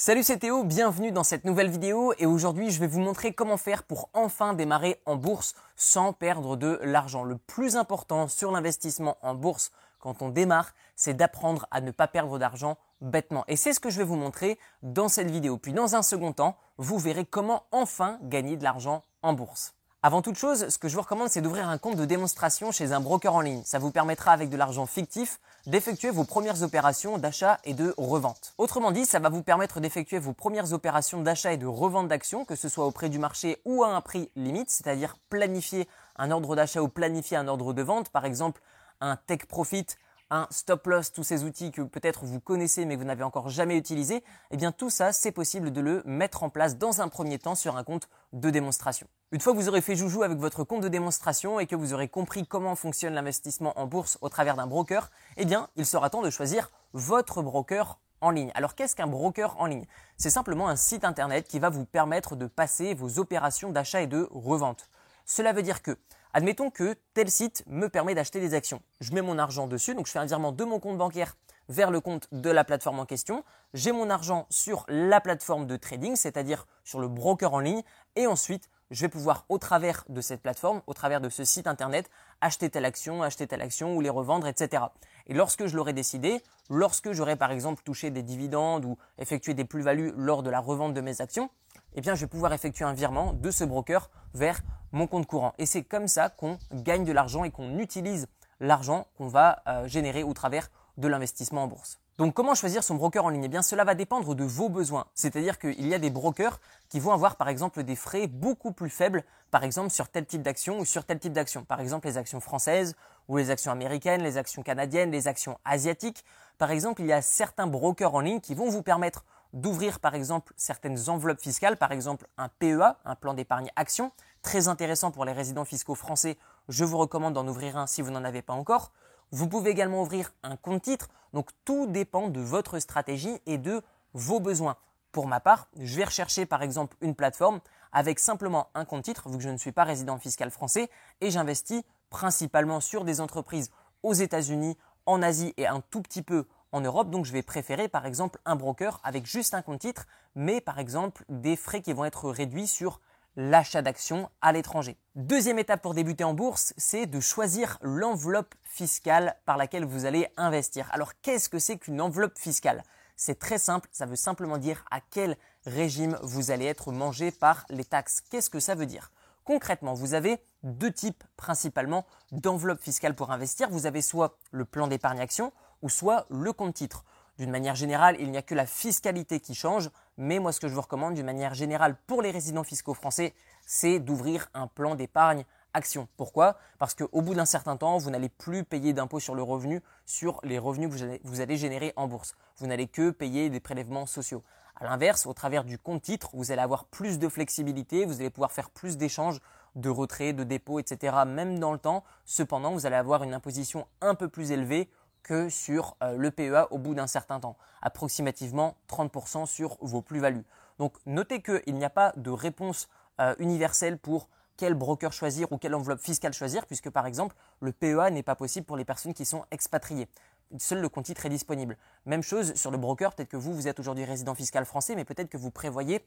Salut c'est Théo, bienvenue dans cette nouvelle vidéo et aujourd'hui je vais vous montrer comment faire pour enfin démarrer en bourse sans perdre de l'argent. Le plus important sur l'investissement en bourse quand on démarre, c'est d'apprendre à ne pas perdre d'argent bêtement. Et c'est ce que je vais vous montrer dans cette vidéo. Puis dans un second temps, vous verrez comment enfin gagner de l'argent en bourse. Avant toute chose, ce que je vous recommande, c'est d'ouvrir un compte de démonstration chez un broker en ligne. Ça vous permettra, avec de l'argent fictif, d'effectuer vos premières opérations d'achat et de revente. Autrement dit, ça va vous permettre d'effectuer vos premières opérations d'achat et de revente d'actions, que ce soit au prix du marché ou à un prix limite, c'est-à-dire planifier un ordre d'achat ou planifier un ordre de vente, par exemple un take profit un stop loss, tous ces outils que peut-être vous connaissez mais que vous n'avez encore jamais utilisés, eh bien tout ça, c'est possible de le mettre en place dans un premier temps sur un compte de démonstration. Une fois que vous aurez fait joujou avec votre compte de démonstration et que vous aurez compris comment fonctionne l'investissement en bourse au travers d'un broker, eh bien, il sera temps de choisir votre broker en ligne. Alors qu'est-ce qu'un broker en ligne? C'est simplement un site internet qui va vous permettre de passer vos opérations d'achat et de revente. Cela veut dire que Admettons que tel site me permet d'acheter des actions. Je mets mon argent dessus, donc je fais un virement de mon compte bancaire vers le compte de la plateforme en question. J'ai mon argent sur la plateforme de trading, c'est-à-dire sur le broker en ligne, et ensuite je vais pouvoir au travers de cette plateforme, au travers de ce site internet, acheter telle action, acheter telle action ou les revendre, etc. Et lorsque je l'aurai décidé, lorsque j'aurai par exemple touché des dividendes ou effectué des plus-values lors de la revente de mes actions, eh bien je vais pouvoir effectuer un virement de ce broker vers mon compte courant. Et c'est comme ça qu'on gagne de l'argent et qu'on utilise l'argent qu'on va euh, générer au travers de l'investissement en bourse. Donc comment choisir son broker en ligne? Eh bien cela va dépendre de vos besoins. C'est-à-dire qu'il y a des brokers qui vont avoir par exemple des frais beaucoup plus faibles, par exemple sur tel type d'action ou sur tel type d'action. Par exemple les actions françaises ou les actions américaines, les actions canadiennes, les actions asiatiques. Par exemple, il y a certains brokers en ligne qui vont vous permettre d'ouvrir par exemple certaines enveloppes fiscales, par exemple un PEA, un plan d'épargne action, très intéressant pour les résidents fiscaux français. Je vous recommande d'en ouvrir un si vous n'en avez pas encore. Vous pouvez également ouvrir un compte titre. Donc tout dépend de votre stratégie et de vos besoins. Pour ma part, je vais rechercher par exemple une plateforme avec simplement un compte titre, vu que je ne suis pas résident fiscal français, et j'investis principalement sur des entreprises aux États-Unis, en Asie et un tout petit peu en Europe. Donc je vais préférer par exemple un broker avec juste un compte titre, mais par exemple des frais qui vont être réduits sur l'achat d'actions à l'étranger. Deuxième étape pour débuter en bourse, c'est de choisir l'enveloppe fiscale par laquelle vous allez investir. Alors qu'est-ce que c'est qu'une enveloppe fiscale? C'est très simple, ça veut simplement dire à quel régime vous allez être mangé par les taxes. Qu'est-ce que ça veut dire? Concrètement, vous avez deux types principalement d'enveloppes fiscales pour investir. Vous avez soit le plan d'épargne action ou soit le compte titre. D'une manière générale, il n'y a que la fiscalité qui change, mais moi ce que je vous recommande d'une manière générale pour les résidents fiscaux français, c'est d'ouvrir un plan d'épargne action. Pourquoi? Parce qu'au bout d'un certain temps, vous n'allez plus payer d'impôt sur le revenu sur les revenus que vous allez, générer en bourse. Vous n'allez que payer des prélèvements sociaux. À l'inverse, au travers du compte titre, vous allez avoir plus de flexibilité, vous allez pouvoir faire plus d'échanges, de retraits, de dépôts, etc. même dans le temps. Cependant, vous allez avoir une imposition un peu plus élevée que sur euh, le PEA au bout d'un certain temps, approximativement 30% sur vos plus-values. Donc notez qu'il n'y a pas de réponse euh, universelle pour quel broker choisir ou quelle enveloppe fiscale choisir, puisque par exemple le PEA n'est pas possible pour les personnes qui sont expatriées. Seul le compte titre est disponible. Même chose sur le broker, peut-être que vous, vous êtes aujourd'hui résident fiscal français, mais peut-être que vous prévoyez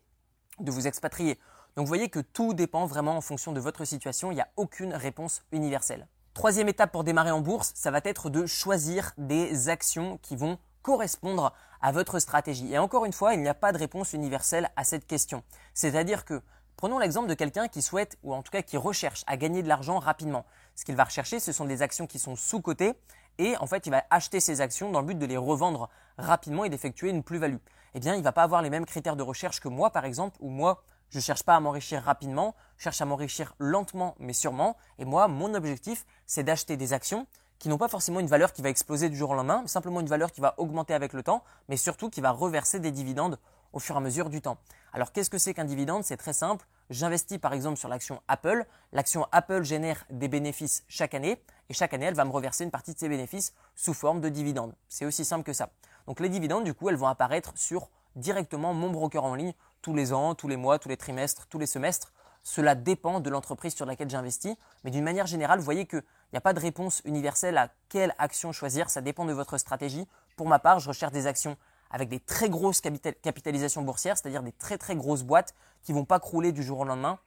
de vous expatrier. Donc vous voyez que tout dépend vraiment en fonction de votre situation, il n'y a aucune réponse universelle. Troisième étape pour démarrer en bourse, ça va être de choisir des actions qui vont correspondre à votre stratégie. Et encore une fois, il n'y a pas de réponse universelle à cette question. C'est-à-dire que prenons l'exemple de quelqu'un qui souhaite, ou en tout cas qui recherche à gagner de l'argent rapidement. Ce qu'il va rechercher, ce sont des actions qui sont sous-cotées et en fait, il va acheter ces actions dans le but de les revendre rapidement et d'effectuer une plus-value. Eh bien, il ne va pas avoir les mêmes critères de recherche que moi, par exemple, où moi, je ne cherche pas à m'enrichir rapidement, je cherche à m'enrichir lentement mais sûrement. Et moi, mon objectif, c'est d'acheter des actions qui n'ont pas forcément une valeur qui va exploser du jour au lendemain, simplement une valeur qui va augmenter avec le temps, mais surtout qui va reverser des dividendes au fur et à mesure du temps. Alors qu'est-ce que c'est qu'un dividende? C'est très simple. J'investis par exemple sur l'action Apple. L'action Apple génère des bénéfices chaque année et chaque année elle va me reverser une partie de ces bénéfices sous forme de dividendes. C'est aussi simple que ça. Donc les dividendes du coup elles vont apparaître sur directement mon broker en ligne tous les ans, tous les mois, tous les trimestres, tous les semestres. Cela dépend de l'entreprise sur laquelle j'investis, mais d'une manière générale, vous voyez qu'il n'y a pas de réponse universelle à quelle action choisir, ça dépend de votre stratégie. Pour ma part, je recherche des actions avec des très grosses capitalisations boursières, c'est-à-dire des très très grosses boîtes qui vont pas crouler du jour au lendemain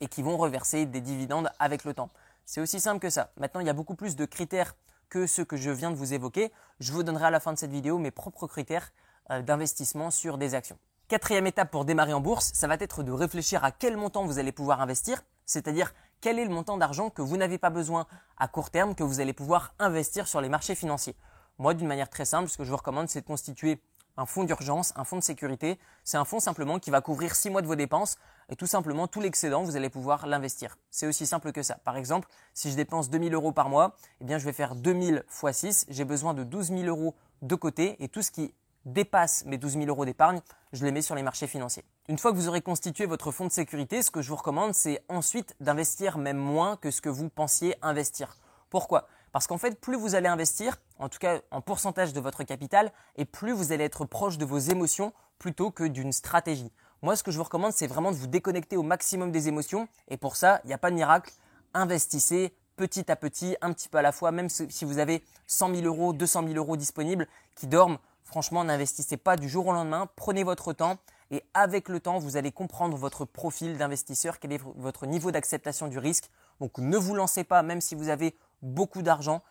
et qui vont reverser des dividendes avec le temps. C'est aussi simple que ça. Maintenant, il y a beaucoup plus de critères que ceux que je viens de vous évoquer. Je vous donnerai à la fin de cette vidéo mes propres critères euh, d'investissement sur des actions. Quatrième étape pour démarrer en bourse, ça va être de réfléchir à quel montant vous allez pouvoir investir, c'est-à-dire quel est le montant d'argent que vous n'avez pas besoin à court terme que vous allez pouvoir investir sur les marchés financiers. Moi, d'une manière très simple, ce que je vous recommande, c'est de constituer un fonds d'urgence, un fonds de sécurité. C'est un fonds simplement qui va couvrir 6 mois de vos dépenses et tout simplement tout l'excédent, vous allez pouvoir l'investir. C'est aussi simple que ça. Par exemple, si je dépense 2000 euros par mois, eh bien je vais faire 2000 x 6. J'ai besoin de 12 000 euros de côté et tout ce qui dépasse mes 12 000 euros d'épargne, je les mets sur les marchés financiers. Une fois que vous aurez constitué votre fonds de sécurité, ce que je vous recommande, c'est ensuite d'investir même moins que ce que vous pensiez investir. Pourquoi? Parce qu'en fait, plus vous allez investir, en tout cas en pourcentage de votre capital, et plus vous allez être proche de vos émotions plutôt que d'une stratégie. Moi, ce que je vous recommande, c'est vraiment de vous déconnecter au maximum des émotions, et pour ça, il n'y a pas de miracle. Investissez petit à petit, un petit peu à la fois, même si vous avez 100 000 euros, 200 000 euros disponibles qui dorment Franchement, n'investissez pas du jour au lendemain, prenez votre temps et avec le temps, vous allez comprendre votre profil d'investisseur, quel est votre niveau d'acceptation du risque. Donc ne vous lancez pas, même si vous avez beaucoup d'argent,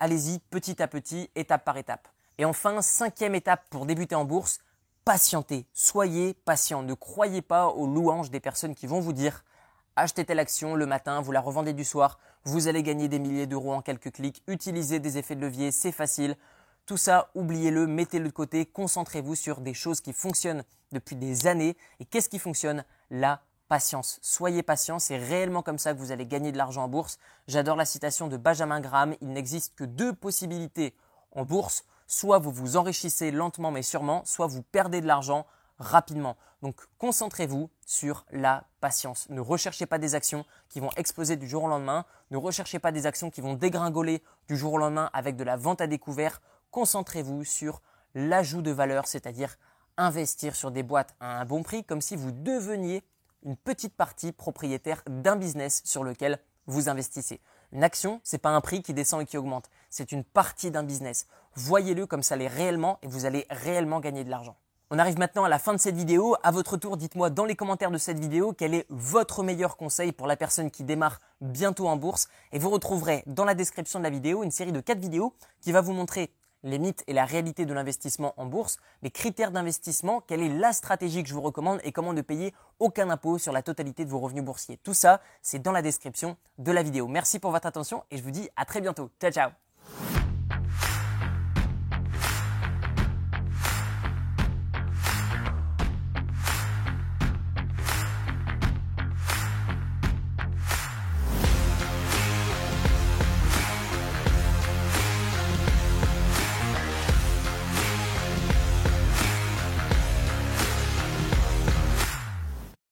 allez-y petit à petit, étape par étape. Et enfin, cinquième étape pour débuter en bourse, patientez. Soyez patient. Ne croyez pas aux louanges des personnes qui vont vous dire achetez telle action le matin, vous la revendez du soir, vous allez gagner des milliers d'euros en quelques clics, utilisez des effets de levier, c'est facile. Tout ça, oubliez-le, mettez-le de côté, concentrez-vous sur des choses qui fonctionnent depuis des années. Et qu'est-ce qui fonctionne? La patience. Soyez patient, c'est réellement comme ça que vous allez gagner de l'argent en bourse. J'adore la citation de Benjamin Graham, il n'existe que deux possibilités en bourse. Soit vous vous enrichissez lentement mais sûrement, soit vous perdez de l'argent rapidement. Donc concentrez-vous sur la patience. Ne recherchez pas des actions qui vont exploser du jour au lendemain. Ne recherchez pas des actions qui vont dégringoler du jour au lendemain avec de la vente à découvert concentrez-vous sur l'ajout de valeur, c'est-à-dire investir sur des boîtes à un bon prix, comme si vous deveniez une petite partie propriétaire d'un business sur lequel vous investissez. Une action, c'est pas un prix qui descend et qui augmente, c'est une partie d'un business. Voyez-le comme ça l'est réellement et vous allez réellement gagner de l'argent. On arrive maintenant à la fin de cette vidéo. À votre tour, dites-moi dans les commentaires de cette vidéo quel est votre meilleur conseil pour la personne qui démarre bientôt en bourse. Et vous retrouverez dans la description de la vidéo une série de 4 vidéos qui va vous montrer les mythes et la réalité de l'investissement en bourse, les critères d'investissement, quelle est la stratégie que je vous recommande et comment ne payer aucun impôt sur la totalité de vos revenus boursiers. Tout ça, c'est dans la description de la vidéo. Merci pour votre attention et je vous dis à très bientôt. Ciao ciao